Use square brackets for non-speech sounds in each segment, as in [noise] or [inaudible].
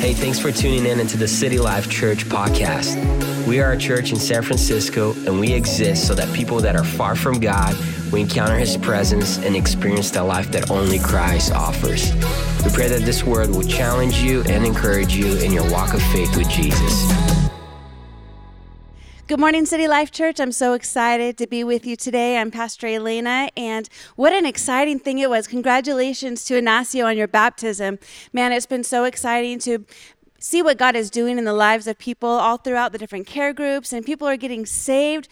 Hey, thanks for tuning in into the City Life Church podcast. We are a church in San Francisco, and we exist so that people that are far from God will encounter His presence and experience the life that only Christ offers. We pray that this word will challenge you and encourage you in your walk of faith with Jesus. Good morning, City Life Church. I'm so excited to be with you today. I'm Pastor Elena, and what an exciting thing it was. Congratulations to Ignacio on your baptism. Man, it's been so exciting to see what God is doing in the lives of people all throughout the different care groups, and people are getting saved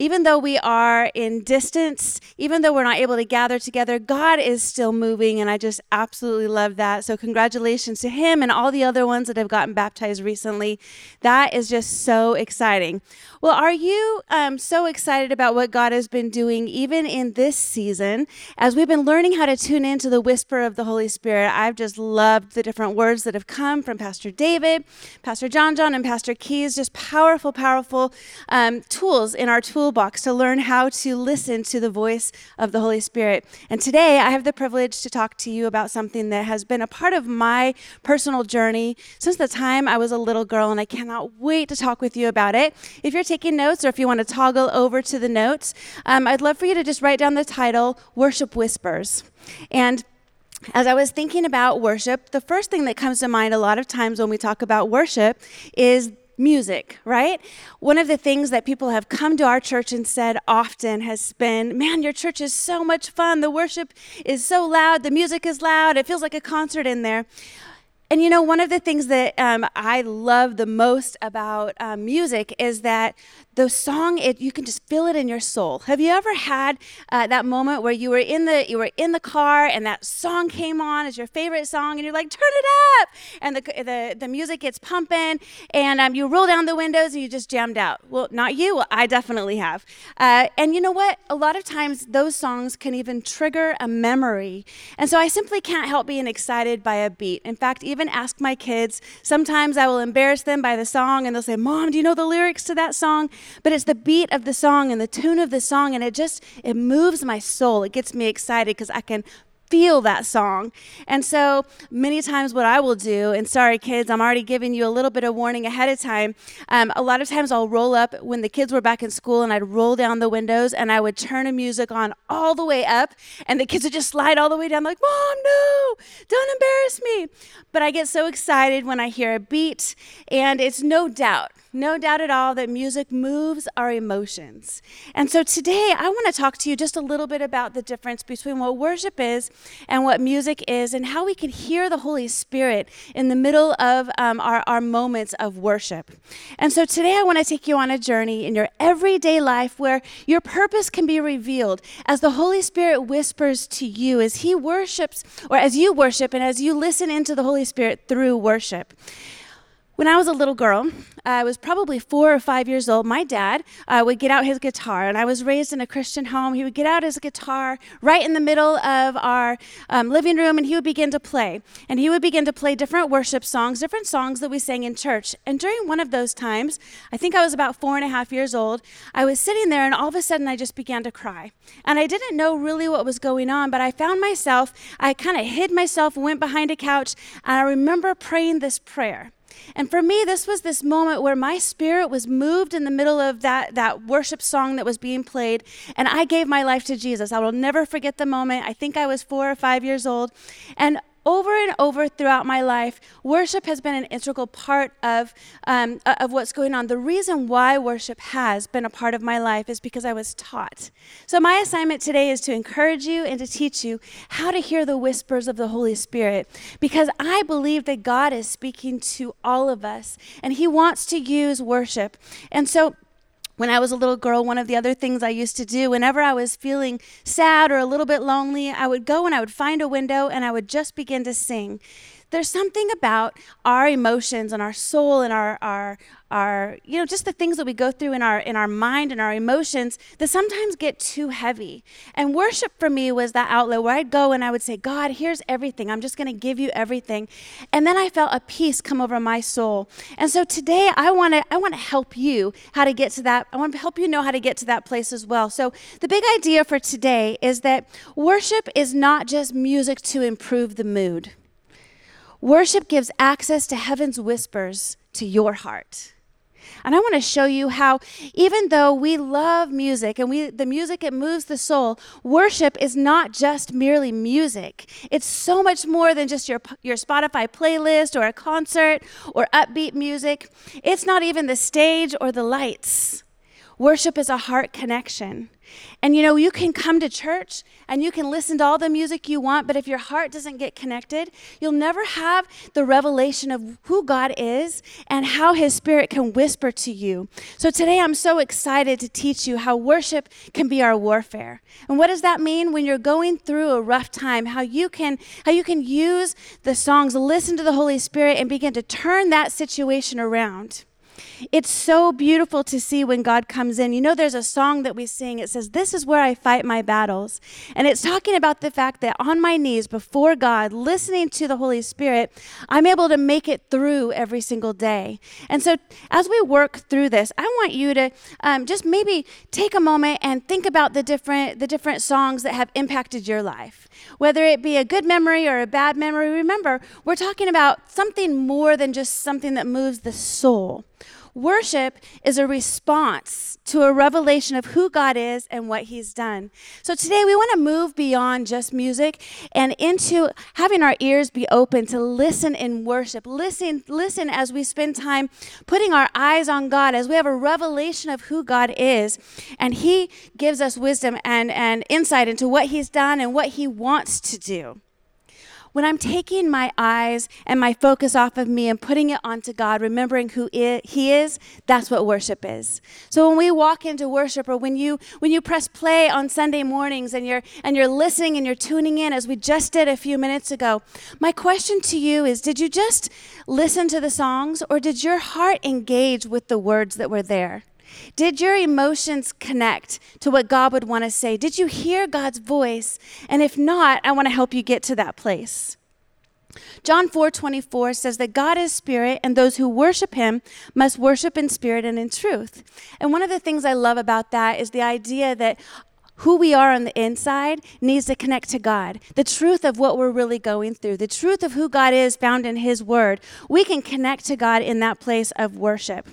even though we are in distance, even though we're not able to gather together, God is still moving. And I just absolutely love that. So, congratulations to him and all the other ones that have gotten baptized recently. That is just so exciting. Well, are you um, so excited about what God has been doing, even in this season, as we've been learning how to tune into the whisper of the Holy Spirit? I've just loved the different words that have come from Pastor David, Pastor John John, and Pastor Keys. Just powerful, powerful um, tools in our toolbox to learn how to listen to the voice of the Holy Spirit. And today I have the privilege to talk to you about something that has been a part of my personal journey since the time I was a little girl, and I cannot wait to talk with you about it. If you're taking notes or if you want to toggle over to the notes, um, I'd love for you to just write down the title Worship Whispers. And as I was thinking about worship, the first thing that comes to mind a lot of times when we talk about worship is music, right? One of the things that people have come to our church and said often has been, man, your church is so much fun. The worship is so loud. The music is loud. It feels like a concert in there. And you know, one of the things that um, I love the most about um, music is that the song it you can just feel it in your soul. Have you ever had uh, that moment where you were in the you were in the car and that song came on as your favorite song and you're like turn it up! And the the, the music gets pumping and um, you roll down the windows and you just jammed out. Well not you i definitely have. Uh, and you know what? A lot of times those songs can even trigger a memory. And so i simply can't help being excited by a beat. In fact even ask my kids sometimes i will embarrass them by the song and they'll say mom do you know the lyrics to that song but it's the beat of the song and the tune of the song and it just it moves my soul it gets me excited because i can feel that song. And so many times, what I will do, and sorry, kids, I'm already giving you a little bit of warning ahead of time. Um, a lot of times, I'll roll up when the kids were back in school and I'd roll down the windows and I would turn the music on all the way up, and the kids would just slide all the way down, like, Mom, no, don't embarrass me. But I get so excited when I hear a beat, and it's no doubt no doubt at all that music moves our emotions. And so today I want to talk to you just a little bit about the difference between what worship is and what music is, and how we can hear the Holy Spirit in the middle of um, our, our moments of worship. And so today I want to take you on a journey in your everyday life where your purpose can be revealed as the Holy Spirit whispers to you as He worships, or as you worship, and as you listen into the Holy Spirit through worship. When I was a little girl, I was probably four or five years old. My dad uh, would get out his guitar, and I was raised in a Christian home. He would get out his guitar right in the middle of our um, living room, and he would begin to play. And he would begin to play different worship songs, different songs that we sang in church. And during one of those times, I think I was about four and a half years old, I was sitting there, and all of a sudden I just began to cry. And I didn't know really what was going on, but I found myself, I kind of hid myself, went behind a couch, and I remember praying this prayer. And for me, this was this moment where my spirit was moved in the middle of that, that worship song that was being played, and I gave my life to Jesus. I will never forget the moment. I think I was four or five years old. And over and over throughout my life, worship has been an integral part of, um, of what's going on. The reason why worship has been a part of my life is because I was taught. So, my assignment today is to encourage you and to teach you how to hear the whispers of the Holy Spirit because I believe that God is speaking to all of us and He wants to use worship. And so, when I was a little girl, one of the other things I used to do, whenever I was feeling sad or a little bit lonely, I would go and I would find a window and I would just begin to sing. There's something about our emotions and our soul and our, our, our you know just the things that we go through in our in our mind and our emotions that sometimes get too heavy. And worship for me was that outlet where i'd go and i would say god here's everything. I'm just going to give you everything. And then i felt a peace come over my soul. And so today i want to i want to help you how to get to that i want to help you know how to get to that place as well. So the big idea for today is that worship is not just music to improve the mood. Worship gives access to heaven's whispers to your heart. And I want to show you how even though we love music and we the music it moves the soul, worship is not just merely music. It's so much more than just your your Spotify playlist or a concert or upbeat music. It's not even the stage or the lights. Worship is a heart connection. And you know, you can come to church and you can listen to all the music you want, but if your heart doesn't get connected, you'll never have the revelation of who God is and how His Spirit can whisper to you. So today I'm so excited to teach you how worship can be our warfare. And what does that mean when you're going through a rough time? How you can how you can use the songs, listen to the Holy Spirit and begin to turn that situation around. It's so beautiful to see when God comes in. You know, there's a song that we sing. It says, This is where I fight my battles. And it's talking about the fact that on my knees before God, listening to the Holy Spirit, I'm able to make it through every single day. And so as we work through this, I want you to um, just maybe take a moment and think about the different, the different songs that have impacted your life. Whether it be a good memory or a bad memory, remember, we're talking about something more than just something that moves the soul. Worship is a response to a revelation of who God is and what He's done. So today we want to move beyond just music and into having our ears be open to listen in worship. Listen, listen as we spend time putting our eyes on God, as we have a revelation of who God is, and He gives us wisdom and, and insight into what He's done and what He wants to do when I'm taking my eyes and my focus off of me and putting it onto God, remembering who He is, that's what worship is. So when we walk into worship, or when you when you press play on Sunday mornings and you're and you're listening and you're tuning in, as we just did a few minutes ago, my question to you is: Did you just listen to the songs, or did your heart engage with the words that were there? Did your emotions connect to what God would want to say? Did you hear God's voice? And if not, I want to help you get to that place. John 4 24 says that God is spirit, and those who worship him must worship in spirit and in truth. And one of the things I love about that is the idea that who we are on the inside needs to connect to God. The truth of what we're really going through, the truth of who God is found in His Word. We can connect to God in that place of worship.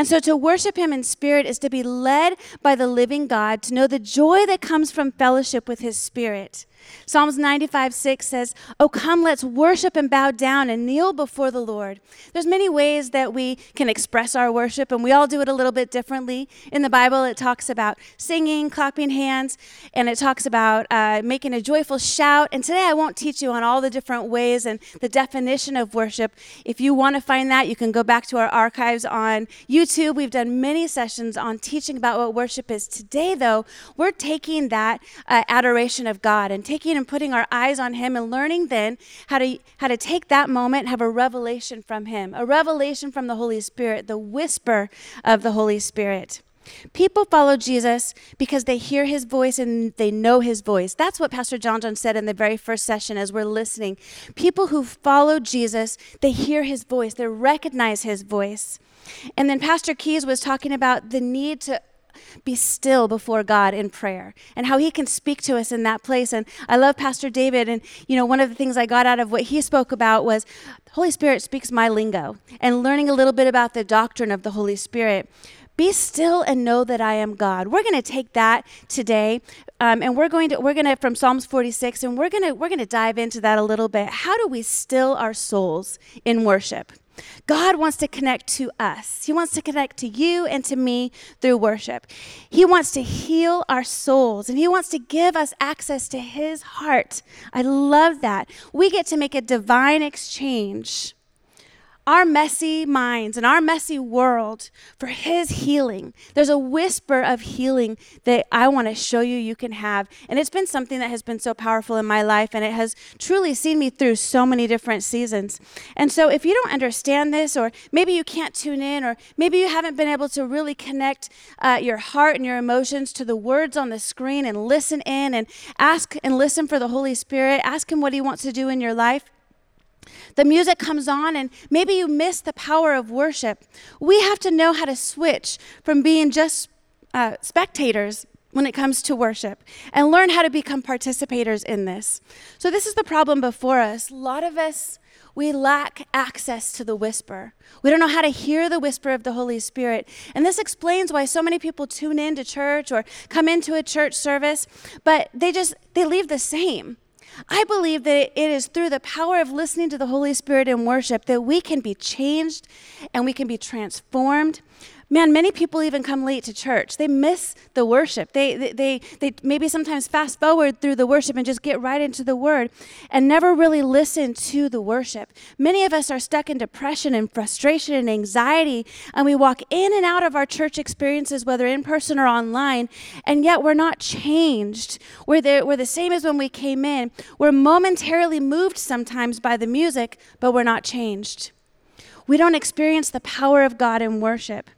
And so to worship Him in spirit is to be led by the living God, to know the joy that comes from fellowship with His Spirit. Psalms 95 6 says, Oh, come, let's worship and bow down and kneel before the Lord. There's many ways that we can express our worship, and we all do it a little bit differently. In the Bible, it talks about singing, clapping hands, and it talks about uh, making a joyful shout. And today I won't teach you on all the different ways and the definition of worship. If you want to find that, you can go back to our archives on YouTube. We've done many sessions on teaching about what worship is. Today, though, we're taking that uh, adoration of God and taking and putting our eyes on him and learning then how to how to take that moment have a revelation from him a revelation from the holy spirit the whisper of the holy spirit People follow Jesus because they hear his voice and they know his voice. That's what Pastor John John said in the very first session as we're listening. People who follow Jesus, they hear his voice, they recognize his voice. And then Pastor Keys was talking about the need to be still before God in prayer and how he can speak to us in that place. And I love Pastor David. And, you know, one of the things I got out of what he spoke about was Holy Spirit speaks my lingo and learning a little bit about the doctrine of the Holy Spirit. Be still and know that I am God. We're going to take that today, um, and we're going to we're going to from Psalms 46, and we're going to we're going to dive into that a little bit. How do we still our souls in worship? God wants to connect to us. He wants to connect to you and to me through worship. He wants to heal our souls and He wants to give us access to His heart. I love that. We get to make a divine exchange our messy minds and our messy world for His healing. There's a whisper of healing that I want to show you you can have. And it's been something that has been so powerful in my life, and it has truly seen me through so many different seasons. And so, if you don't understand this, or maybe you can't tune in, or maybe you haven't been able to really connect uh, your heart and your emotions to the words on the screen and listen in and ask and listen for the Holy Spirit, ask Him what He wants to do in your life the music comes on, and maybe you miss the power of worship. We have to know how to switch from being just uh, spectators when it comes to worship and learn how to become participators in this. So, this is the problem before us. A lot of us, we lack access to the whisper. We don't know how to hear the whisper of the Holy Spirit. And this explains why so many people tune in to church or come into a church service, but they just they leave the same. I believe that it is through the power of listening to the Holy Spirit in worship that we can be changed and we can be transformed man, many people even come late to church. They miss the worship. They, they, they, they, maybe sometimes fast forward through the worship and just get right into the word and never really listen to the worship. Many of us are stuck in depression and frustration and anxiety, and we walk in and out of our church experiences, whether in person or online, and yet we're not changed. We're the, we're the same as when we came in. We're momentarily moved sometimes by the music, but we're not changed. We don't experience the power of God in worship.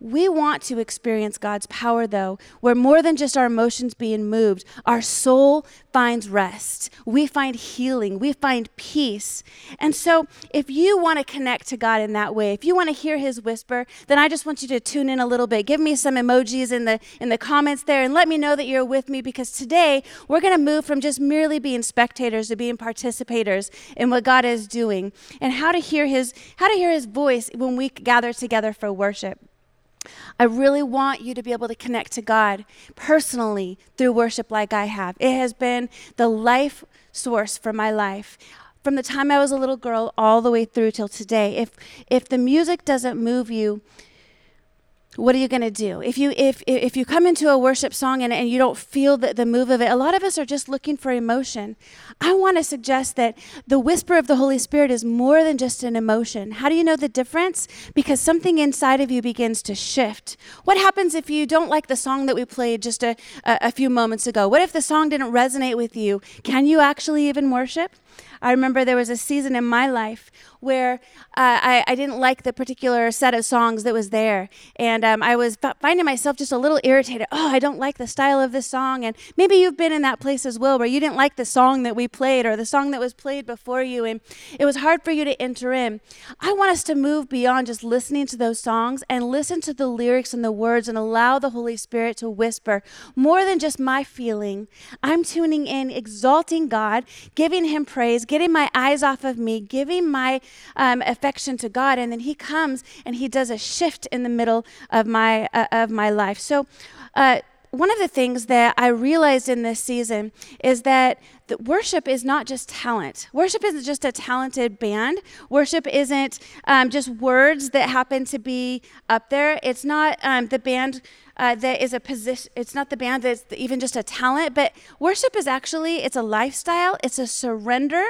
We want to experience God's power, though, where more than just our emotions being moved, our soul finds rest. We find healing. We find peace. And so, if you want to connect to God in that way, if you want to hear His whisper, then I just want you to tune in a little bit. Give me some emojis in the in the comments there, and let me know that you're with me because today we're going to move from just merely being spectators to being participators in what God is doing, and how to hear His how to hear His voice when we gather together for worship. I really want you to be able to connect to God personally through worship like I have. It has been the life source for my life. From the time I was a little girl all the way through till today. If if the music doesn't move you, what are you going to do? If you if if you come into a worship song and, and you don't feel the, the move of it a lot of us are just looking for emotion. I want to suggest that the whisper of the holy spirit is more than just an emotion. How do you know the difference? Because something inside of you begins to shift. What happens if you don't like the song that we played just a, a, a few moments ago? What if the song didn't resonate with you? Can you actually even worship? I remember there was a season in my life where uh, I, I, didn't like the particular set of songs that was there. And um, I was f- finding myself just a little irritated. Oh, I don't like the style of this song. And maybe you've been in that place as well where you didn't like the song that we played or the song that was played before you. And it was hard for you to enter in. I want us to move beyond just listening to those songs and listen to the lyrics and the words and allow the Holy Spirit to whisper more than just my feeling. I'm tuning in, exalting God, giving Him praise, getting my eyes off of me, giving my um, affection to God, and then He comes and He does a shift in the middle of my uh, of my life. So. Uh, one of the things that I realized in this season is that the worship is not just talent. Worship isn't just a talented band. Worship isn't um, just words that happen to be up there. It's not um, the band uh, that is a position. It's not the band that's even just a talent, but worship is actually it's a lifestyle. It's a surrender,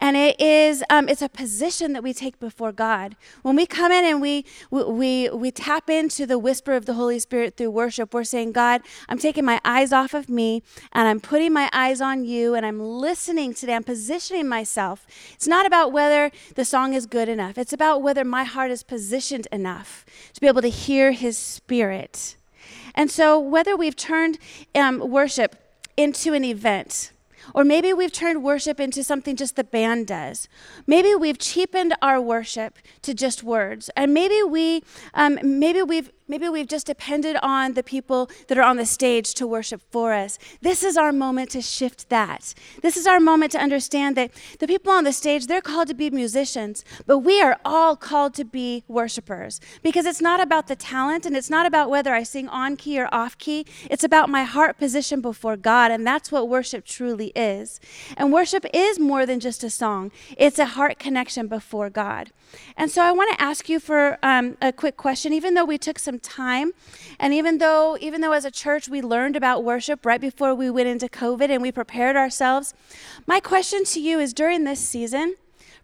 and it is um, it's a position that we take before God. When we come in and we we we tap into the whisper of the Holy Spirit through worship, we're saying, God, I'm taking my eyes off of me and I'm putting my eyes on you, and I'm listening today. I'm positioning myself. It's not about whether the song is good enough. It's about whether my heart is positioned enough to be able to hear His Spirit. And so, whether we've turned um, worship into an event, or maybe we've turned worship into something just the band does. Maybe we've cheapened our worship to just words, and maybe we, um, maybe we've Maybe we've just depended on the people that are on the stage to worship for us. This is our moment to shift that. This is our moment to understand that the people on the stage, they're called to be musicians, but we are all called to be worshipers because it's not about the talent and it's not about whether I sing on key or off key. It's about my heart position before God, and that's what worship truly is. And worship is more than just a song, it's a heart connection before God. And so I want to ask you for um, a quick question, even though we took some time, and even though even though as a church we learned about worship right before we went into COVID and we prepared ourselves, my question to you is during this season,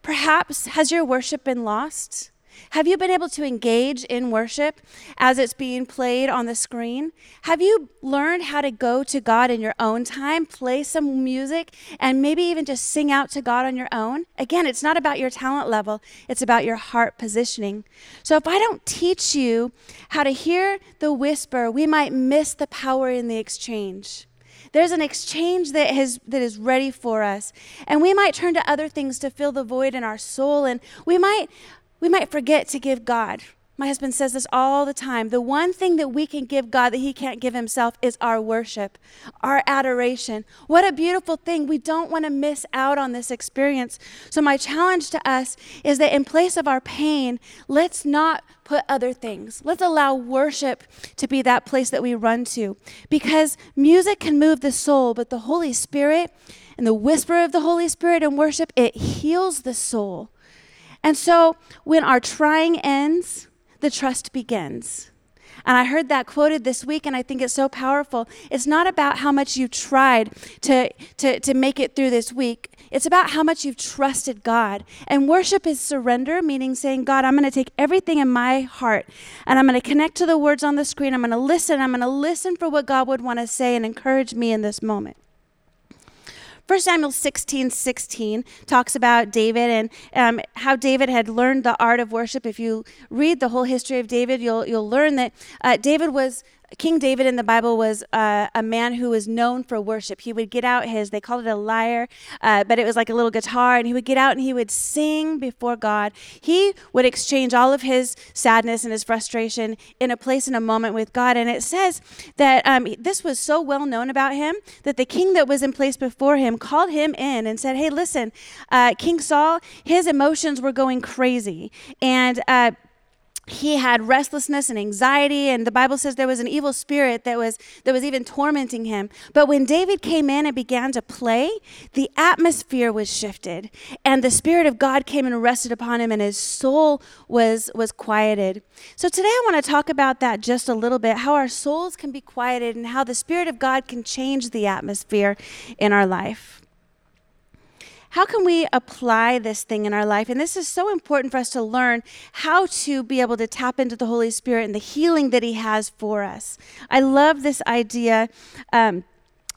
perhaps has your worship been lost? Have you been able to engage in worship as it's being played on the screen? Have you learned how to go to God in your own time, play some music, and maybe even just sing out to God on your own? Again, it's not about your talent level, it's about your heart positioning. So if I don't teach you how to hear the whisper, we might miss the power in the exchange. There's an exchange that, has, that is ready for us. And we might turn to other things to fill the void in our soul. And we might we might forget to give God My husband says this all the time. The one thing that we can give God that He can't give Himself is our worship, our adoration. What a beautiful thing. We don't want to miss out on this experience. So, my challenge to us is that in place of our pain, let's not put other things. Let's allow worship to be that place that we run to. Because music can move the soul, but the Holy Spirit and the whisper of the Holy Spirit in worship, it heals the soul. And so, when our trying ends, the trust begins. And I heard that quoted this week, and I think it's so powerful. It's not about how much you tried to, to, to make it through this week, it's about how much you've trusted God. And worship is surrender, meaning saying, God, I'm going to take everything in my heart and I'm going to connect to the words on the screen. I'm going to listen. I'm going to listen for what God would want to say and encourage me in this moment. 1 Samuel 16 16 talks about David and um, how David had learned the art of worship. If you read the whole history of David, you'll, you'll learn that uh, David was King David in the Bible was uh, a man who was known for worship. He would get out his, they called it a lyre, uh, but it was like a little guitar, and he would get out and he would sing before God. He would exchange all of his sadness and his frustration in a place and a moment with God. And it says that um, this was so well known about him that the king that was in place before him called him in and said, Hey, listen, uh, King Saul, his emotions were going crazy. And uh, he had restlessness and anxiety and the bible says there was an evil spirit that was that was even tormenting him. But when david came in and began to play the atmosphere was shifted and the spirit of god came and rested upon him and his soul was was quieted. So today i want to talk about that just a little bit how our souls can be quieted and how the spirit of god can change the atmosphere in our life how can we apply this thing in our life? And this is so important for us to learn how to be able to tap into the Holy Spirit and the healing that He has for us. I love this idea. Um,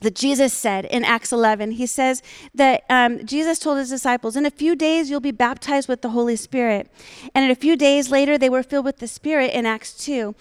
that Jesus said in Acts 11. He says that um, Jesus told his disciples, In a few days you'll be baptized with the Holy Spirit. And in a few days later, they were filled with the Spirit in Acts 2.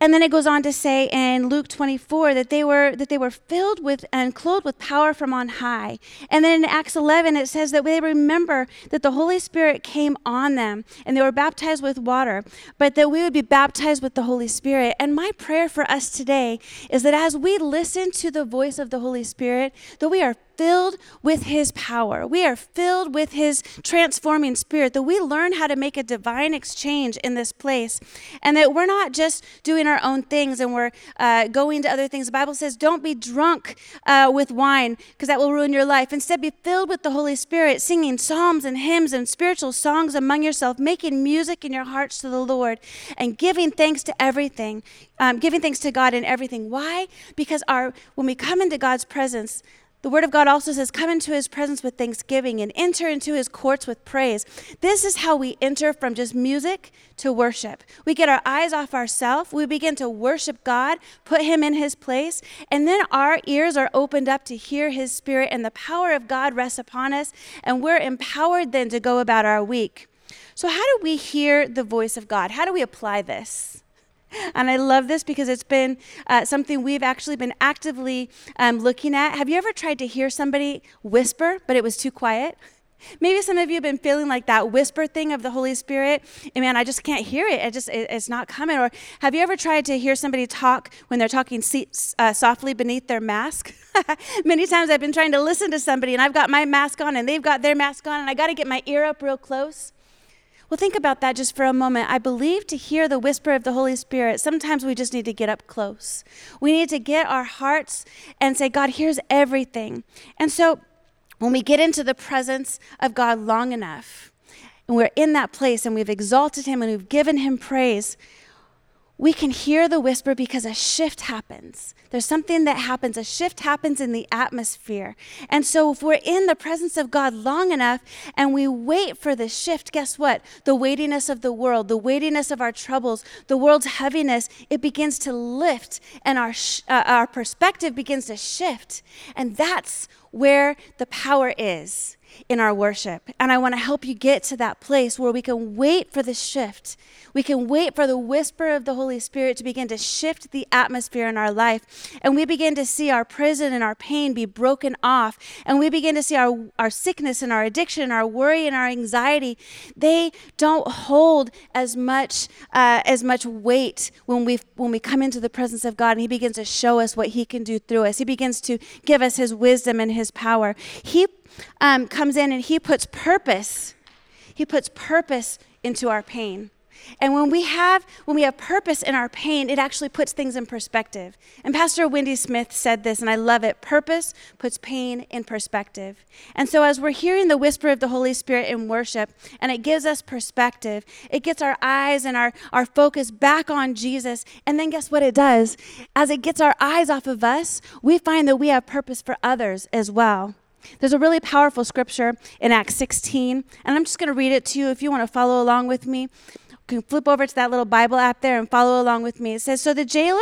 And then it goes on to say in Luke 24 that they were that they were filled with and clothed with power from on high. And then in Acts 11 it says that they remember that the Holy Spirit came on them and they were baptized with water, but that we would be baptized with the Holy Spirit. And my prayer for us today is that as we listen to the voice of the Holy Spirit, that we are filled with His power. We are filled with His transforming spirit, that we learn how to make a divine exchange in this place, and that we're not just doing our own things and we're uh, going to other things. The Bible says, don't be drunk uh, with wine because that will ruin your life. Instead, be filled with the Holy Spirit, singing psalms and hymns and spiritual songs among yourself, making music in your hearts to the Lord, and giving thanks to everything, um, giving thanks to God in everything. Why? Because our when we come into God's presence, the Word of God also says, Come into His presence with thanksgiving and enter into His courts with praise. This is how we enter from just music to worship. We get our eyes off ourselves, we begin to worship God, put Him in His place, and then our ears are opened up to hear His Spirit, and the power of God rests upon us, and we're empowered then to go about our week. So, how do we hear the voice of God? How do we apply this? And I love this because it's been uh, something we've actually been actively um, looking at. Have you ever tried to hear somebody whisper, but it was too quiet? Maybe some of you have been feeling like that whisper thing of the Holy Spirit. And man, I just can't hear it. It just it, it's not coming. Or have you ever tried to hear somebody talk when they're talking uh, softly beneath their mask? [laughs] Many times I've been trying to listen to somebody and I've got my mask on and they've got their mask on and I got to get my ear up real close. Well, think about that just for a moment. I believe to hear the whisper of the Holy Spirit, sometimes we just need to get up close. We need to get our hearts and say, God, here's everything. And so when we get into the presence of God long enough, and we're in that place and we've exalted Him and we've given Him praise, we can hear the whisper because a shift happens. There's something that happens. A shift happens in the atmosphere. And so, if we're in the presence of God long enough and we wait for the shift, guess what? The weightiness of the world, the weightiness of our troubles, the world's heaviness, it begins to lift and our, sh- uh, our perspective begins to shift. And that's where the power is. In our worship. And I want to help you get to that place where we can wait for the shift. We can wait for the whisper of the Holy Spirit to begin to shift the atmosphere in our life. And we begin to see our prison and our pain be broken off. And we begin to see our, our sickness and our addiction our worry and our anxiety. They don't hold as much uh, as much weight when we when we come into the presence of God and He begins to show us what He can do through us. He begins to give us His wisdom and His power. He um, comes in and he puts purpose. He puts purpose into our pain. And when we have when we have purpose in our pain, it actually puts things in perspective. And Pastor Wendy Smith said this and I love it. Purpose puts pain in perspective. And so as we're hearing the whisper of the Holy Spirit in worship and it gives us perspective, it gets our eyes and our our focus back on Jesus. And then guess what it does? As it gets our eyes off of us, we find that we have purpose for others as well. There's a really powerful scripture in Acts 16, and I'm just going to read it to you if you want to follow along with me. Can flip over to that little Bible app there and follow along with me. It says, So the jailer,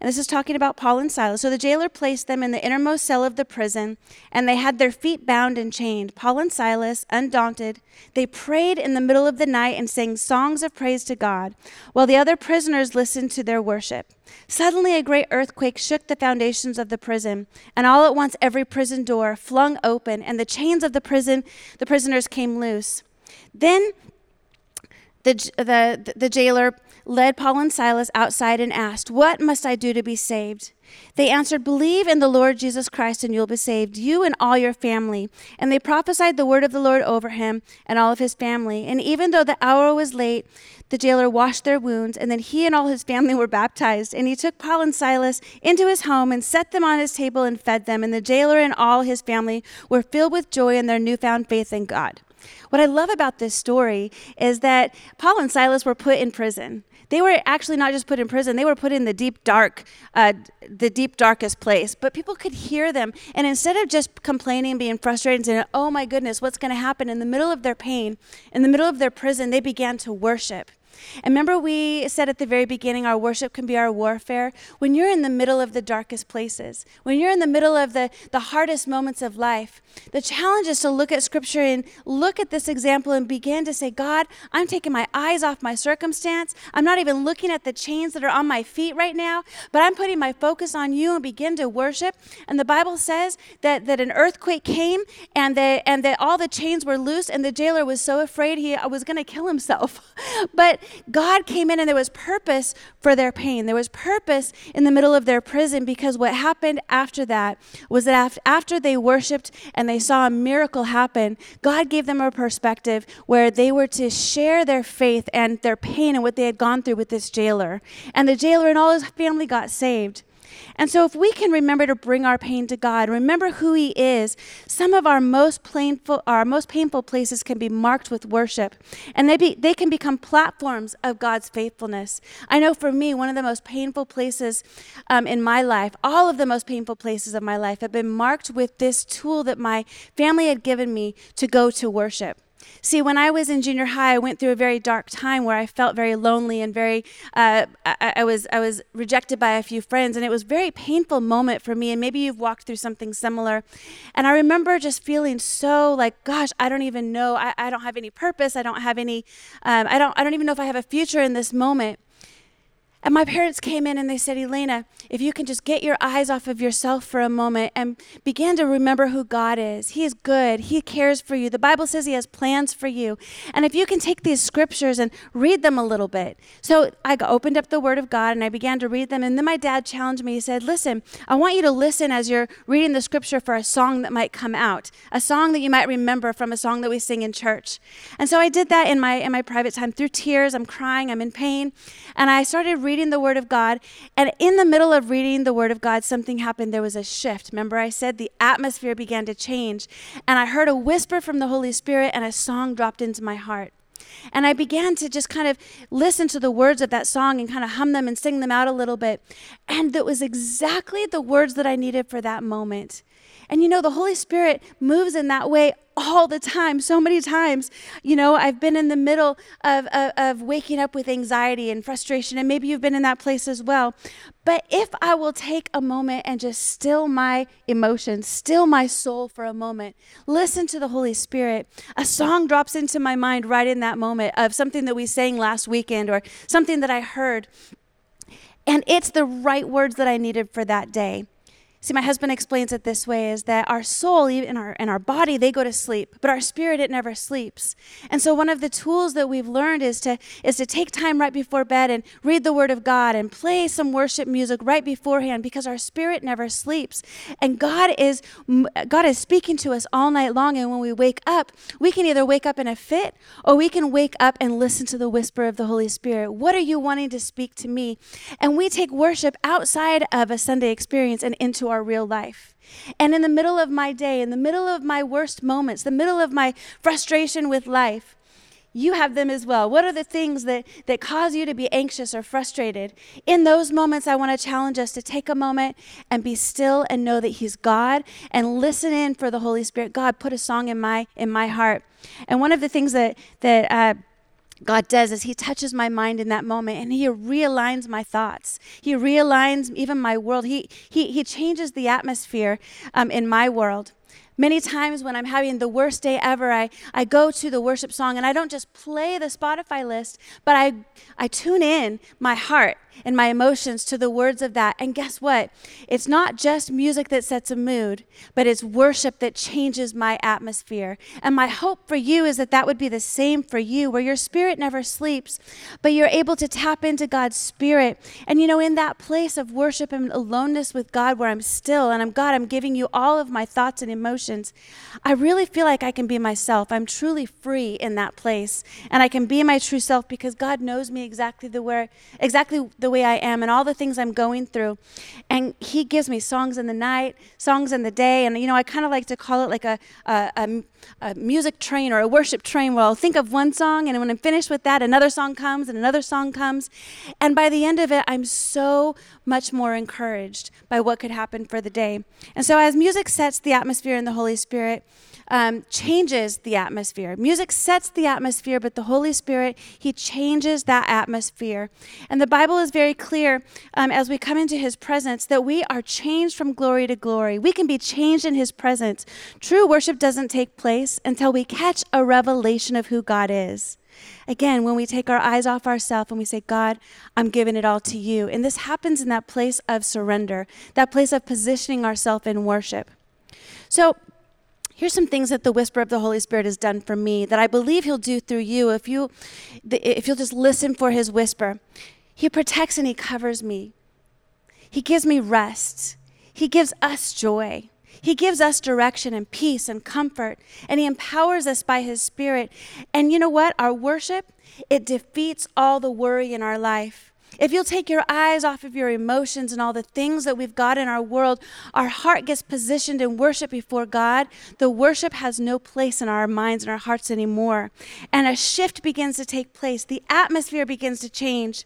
and this is talking about Paul and Silas, so the jailer placed them in the innermost cell of the prison, and they had their feet bound and chained. Paul and Silas, undaunted, they prayed in the middle of the night and sang songs of praise to God, while the other prisoners listened to their worship. Suddenly, a great earthquake shook the foundations of the prison, and all at once every prison door flung open, and the chains of the prison, the prisoners came loose. Then the, the, the jailer led Paul and Silas outside and asked, What must I do to be saved? They answered, Believe in the Lord Jesus Christ, and you'll be saved, you and all your family. And they prophesied the word of the Lord over him and all of his family. And even though the hour was late, the jailer washed their wounds, and then he and all his family [laughs] were baptized. And he took Paul and Silas into his home and set them on his table and fed them. And the jailer and all his family were filled with joy in their newfound faith in God. What I love about this story is that Paul and Silas were put in prison. They were actually not just put in prison; they were put in the deep dark, uh, the deep darkest place. But people could hear them, and instead of just complaining, being frustrated, and saying, "Oh my goodness, what's going to happen?" in the middle of their pain, in the middle of their prison, they began to worship. And remember, we said at the very beginning, our worship can be our warfare. When you're in the middle of the darkest places, when you're in the middle of the, the hardest moments of life, the challenge is to look at Scripture and look at this example and begin to say, God, I'm taking my eyes off my circumstance. I'm not even looking at the chains that are on my feet right now, but I'm putting my focus on you and begin to worship. And the Bible says that, that an earthquake came and that, and that all the chains were loose, and the jailer was so afraid he uh, was going to kill himself. [laughs] but God came in and there was purpose for their pain. There was purpose in the middle of their prison because what happened after that was that after they worshiped and they saw a miracle happen, God gave them a perspective where they were to share their faith and their pain and what they had gone through with this jailer. And the jailer and all his family got saved. And so, if we can remember to bring our pain to God, remember who He is, some of our most painful, our most painful places can be marked with worship, and they be, they can become platforms of God's faithfulness. I know for me, one of the most painful places um, in my life, all of the most painful places of my life, have been marked with this tool that my family had given me to go to worship. See, when I was in junior high, I went through a very dark time where I felt very lonely and very, uh, I, I, was, I was rejected by a few friends, and it was a very painful moment for me. And maybe you've walked through something similar. And I remember just feeling so like, gosh, I don't even know. I, I don't have any purpose. I don't have any. Um, I don't. I don't even know if I have a future in this moment. And my parents came in and they said, Elena, if you can just get your eyes off of yourself for a moment and begin to remember who God is. He is good. He cares for you. The Bible says He has plans for you. And if you can take these scriptures and read them a little bit. So I opened up the Word of God and I began to read them. And then my dad challenged me. He said, Listen, I want you to listen as you're reading the scripture for a song that might come out, a song that you might remember from a song that we sing in church. And so I did that in my, in my private time through tears. I'm crying, I'm in pain. And I started reading reading the Word of God. And in the middle of reading the Word of God, something happened. There was a shift. Remember, I said the atmosphere began to change. And I heard a whisper from the Holy Spirit, and a song dropped into my heart. And I began to just kind of listen to the words of that song and kind of hum them and sing them out a little bit. And that was exactly the words that I needed for that moment. And you know, the Holy Spirit moves in that way all the time, so many times. You know, I've been in the middle of, of, of waking up with anxiety and frustration, and maybe you've been in that place as well. But if I will take a moment and just still my emotions, still my soul for a moment, listen to the Holy Spirit, a song drops into my mind right in that moment of something that we sang last weekend or something that I heard. And it's the right words that I needed for that day. See, my husband explains it this way is that our soul and our, and our body, they go to sleep, but our spirit, it never sleeps. And so one of the tools that we've learned is to, is to take time right before bed and read the word of God and play some worship music right beforehand because our spirit never sleeps. And God is, God is speaking to us all night long. And when we wake up, we can either wake up in a fit or we can wake up and listen to the whisper of the Holy Spirit. What are you wanting to speak to me? And we take worship outside of a Sunday experience and into our our real life. And in the middle of my day, in the middle of my worst moments, the middle of my frustration with life, you have them as well. What are the things that, that cause you to be anxious or frustrated? In those moments, I want to challenge us to take a moment and be still and know that He's God and listen in for the Holy Spirit. God, put a song in my in my heart. And one of the things that that uh, God does is He touches my mind in that moment and He realigns my thoughts. He realigns even my world. He, he, he changes the atmosphere um, in my world. Many times when I'm having the worst day ever, I, I go to the worship song and I don't just play the Spotify list, but I, I tune in my heart and my emotions to the words of that. And guess what? It's not just music that sets a mood, but it's worship that changes my atmosphere. And my hope for you is that that would be the same for you, where your spirit never sleeps, but you're able to tap into God's spirit. And you know, in that place of worship and aloneness with God, where I'm still and I'm God, I'm giving you all of my thoughts and emotions, I really feel like I can be myself. I'm truly free in that place. And I can be my true self because God knows me exactly the way, exactly the way I am and all the things I'm going through. And He gives me songs in the night, songs in the day. And, you know, I kind of like to call it like a, a, a, a music train or a worship train where I'll think of one song, and when I'm finished with that, another song comes and another song comes. And by the end of it, I'm so much more encouraged by what could happen for the day. And so, as music sets the atmosphere in the Holy Spirit, um, changes the atmosphere. Music sets the atmosphere, but the Holy Spirit, He changes that atmosphere. And the Bible is very clear um, as we come into His presence that we are changed from glory to glory. We can be changed in His presence. True worship doesn't take place until we catch a revelation of who God is. Again, when we take our eyes off ourselves and we say, God, I'm giving it all to you. And this happens in that place of surrender, that place of positioning ourselves in worship. So, here's some things that the whisper of the holy spirit has done for me that i believe he'll do through you if you if you'll just listen for his whisper he protects and he covers me. He gives me rest. He gives us joy. He gives us direction and peace and comfort and he empowers us by his spirit. And you know what? Our worship it defeats all the worry in our life if you'll take your eyes off of your emotions and all the things that we've got in our world, our heart gets positioned in worship before God. The worship has no place in our minds and our hearts anymore. And a shift begins to take place. The atmosphere begins to change.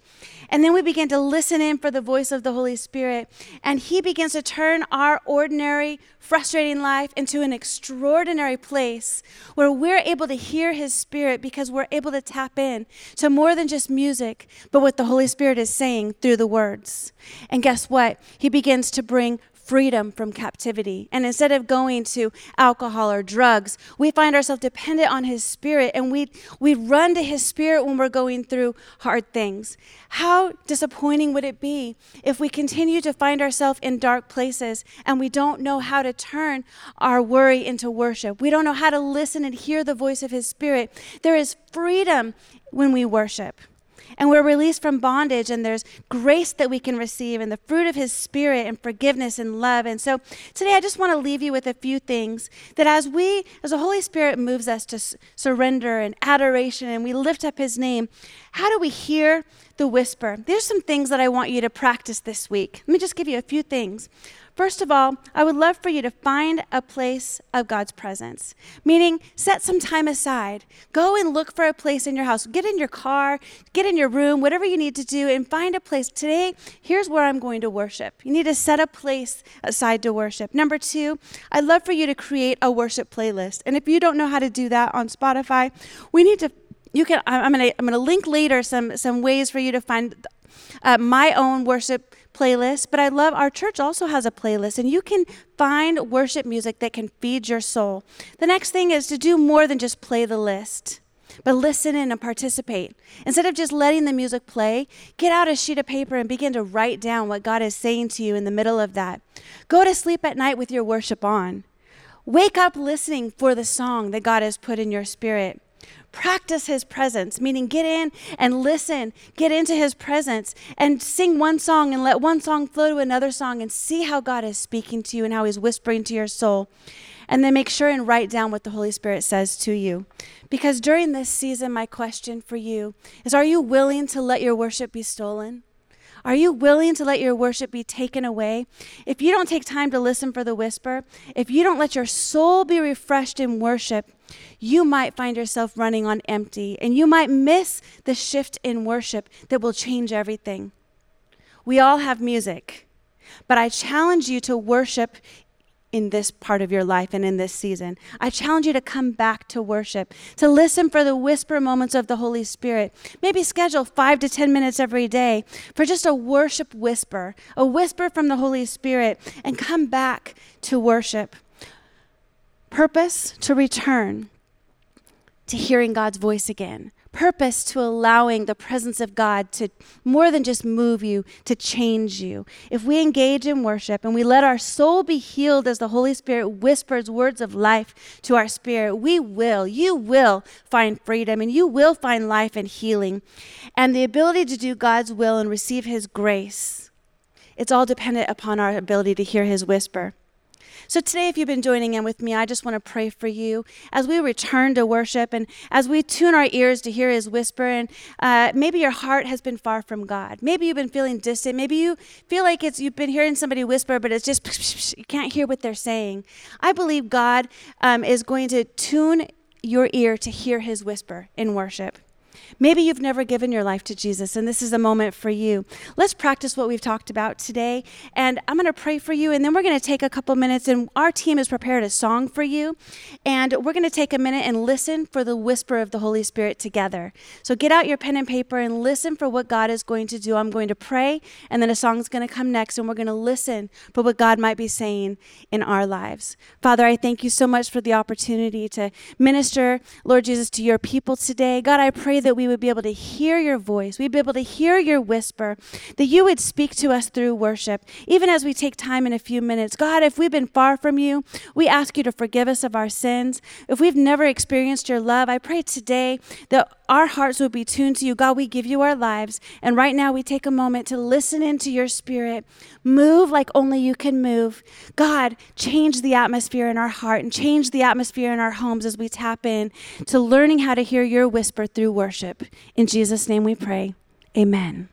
And then we begin to listen in for the voice of the Holy Spirit. And He begins to turn our ordinary, frustrating life into an extraordinary place where we're able to hear His Spirit because we're able to tap in to more than just music, but what the Holy Spirit is saying through the words. And guess what? He begins to bring freedom from captivity. And instead of going to alcohol or drugs, we find ourselves dependent on His Spirit and we, we run to His Spirit when we're going through hard things. How disappointing would it be if we continue to find ourselves in dark places and we don't know how to turn our worry into worship? We don't know how to listen and hear the voice of His Spirit. There is freedom when we worship and we're released from bondage, and there's grace that we can receive, and the fruit of His Spirit, and forgiveness and love. And so today, I just want to leave you with a few things that as we, as the Holy Spirit moves us to surrender and adoration, and we lift up His name, how do we hear the whisper? There's some things that I want you to practice this week. Let me just give you a few things. First of all, I would love for you to find a place of God's presence, meaning set some time aside. Go and look for a place in your house. Get in your car, get in your room, whatever you need to do, and find a place. Today, here's where I'm going to worship. You need to set a place aside to worship. Number two, I'd love for you to create a worship playlist. And if you don't know how to do that on Spotify, we need to you can i'm to i'm to link later some some ways for you to find uh, my own worship playlist, but I love our church also has a playlist, and you can find worship music that can feed your soul. The next thing is to do more than just play the list, but listen in and participate. Instead of just letting the music play, get out a sheet of paper and begin to write down what God is saying to you in the middle of that. Go to sleep at night with your worship on. Wake up listening for the song that God has put in your spirit. Practice his presence, meaning get in and listen, get into his presence and sing one song and let one song flow to another song and see how God is speaking to you and how he's whispering to your soul. And then make sure and write down what the Holy Spirit says to you. Because during this season, my question for you is Are you willing to let your worship be stolen? Are you willing to let your worship be taken away? If you don't take time to listen for the whisper, if you don't let your soul be refreshed in worship, you might find yourself running on empty and you might miss the shift in worship that will change everything. We all have music, but I challenge you to worship in this part of your life and in this season. I challenge you to come back to worship, to listen for the whisper moments of the Holy Spirit. Maybe schedule five to 10 minutes every day for just a worship whisper, a whisper from the Holy Spirit, and come back to worship. Purpose to return to hearing God's voice again. Purpose to allowing the presence of God to more than just move you, to change you. If we engage in worship and we let our soul be healed as the Holy Spirit whispers words of life to our spirit, we will, you will find freedom and you will find life and healing. And the ability to do God's will and receive His grace, it's all dependent upon our ability to hear His whisper. So today, if you've been joining in with me, I just want to pray for you as we return to worship and as we tune our ears to hear His whisper. And uh, maybe your heart has been far from God. Maybe you've been feeling distant. Maybe you feel like it's you've been hearing somebody whisper, but it's just [laughs] you can't hear what they're saying. I believe God um, is going to tune your ear to hear His whisper in worship. Maybe you've never given your life to Jesus, and this is a moment for you. Let's practice what we've talked about today. And I'm going to pray for you, and then we're going to take a couple minutes, and our team has prepared a song for you. And we're going to take a minute and listen for the whisper of the Holy Spirit together. So get out your pen and paper and listen for what God is going to do. I'm going to pray, and then a song's going to come next, and we're going to listen for what God might be saying in our lives. Father, I thank you so much for the opportunity to minister, Lord Jesus, to your people today. God, I pray that we would be able to hear your voice. We'd be able to hear your whisper, that you would speak to us through worship, even as we take time in a few minutes. God, if we've been far from you, we ask you to forgive us of our sins. If we've never experienced your love, I pray today that our hearts would be tuned to you. God, we give you our lives. And right now, we take a moment to listen into your spirit. Move like only you can move. God, change the atmosphere in our heart and change the atmosphere in our homes as we tap in to learning how to hear your whisper through worship. In Jesus' name we pray. Amen.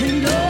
In your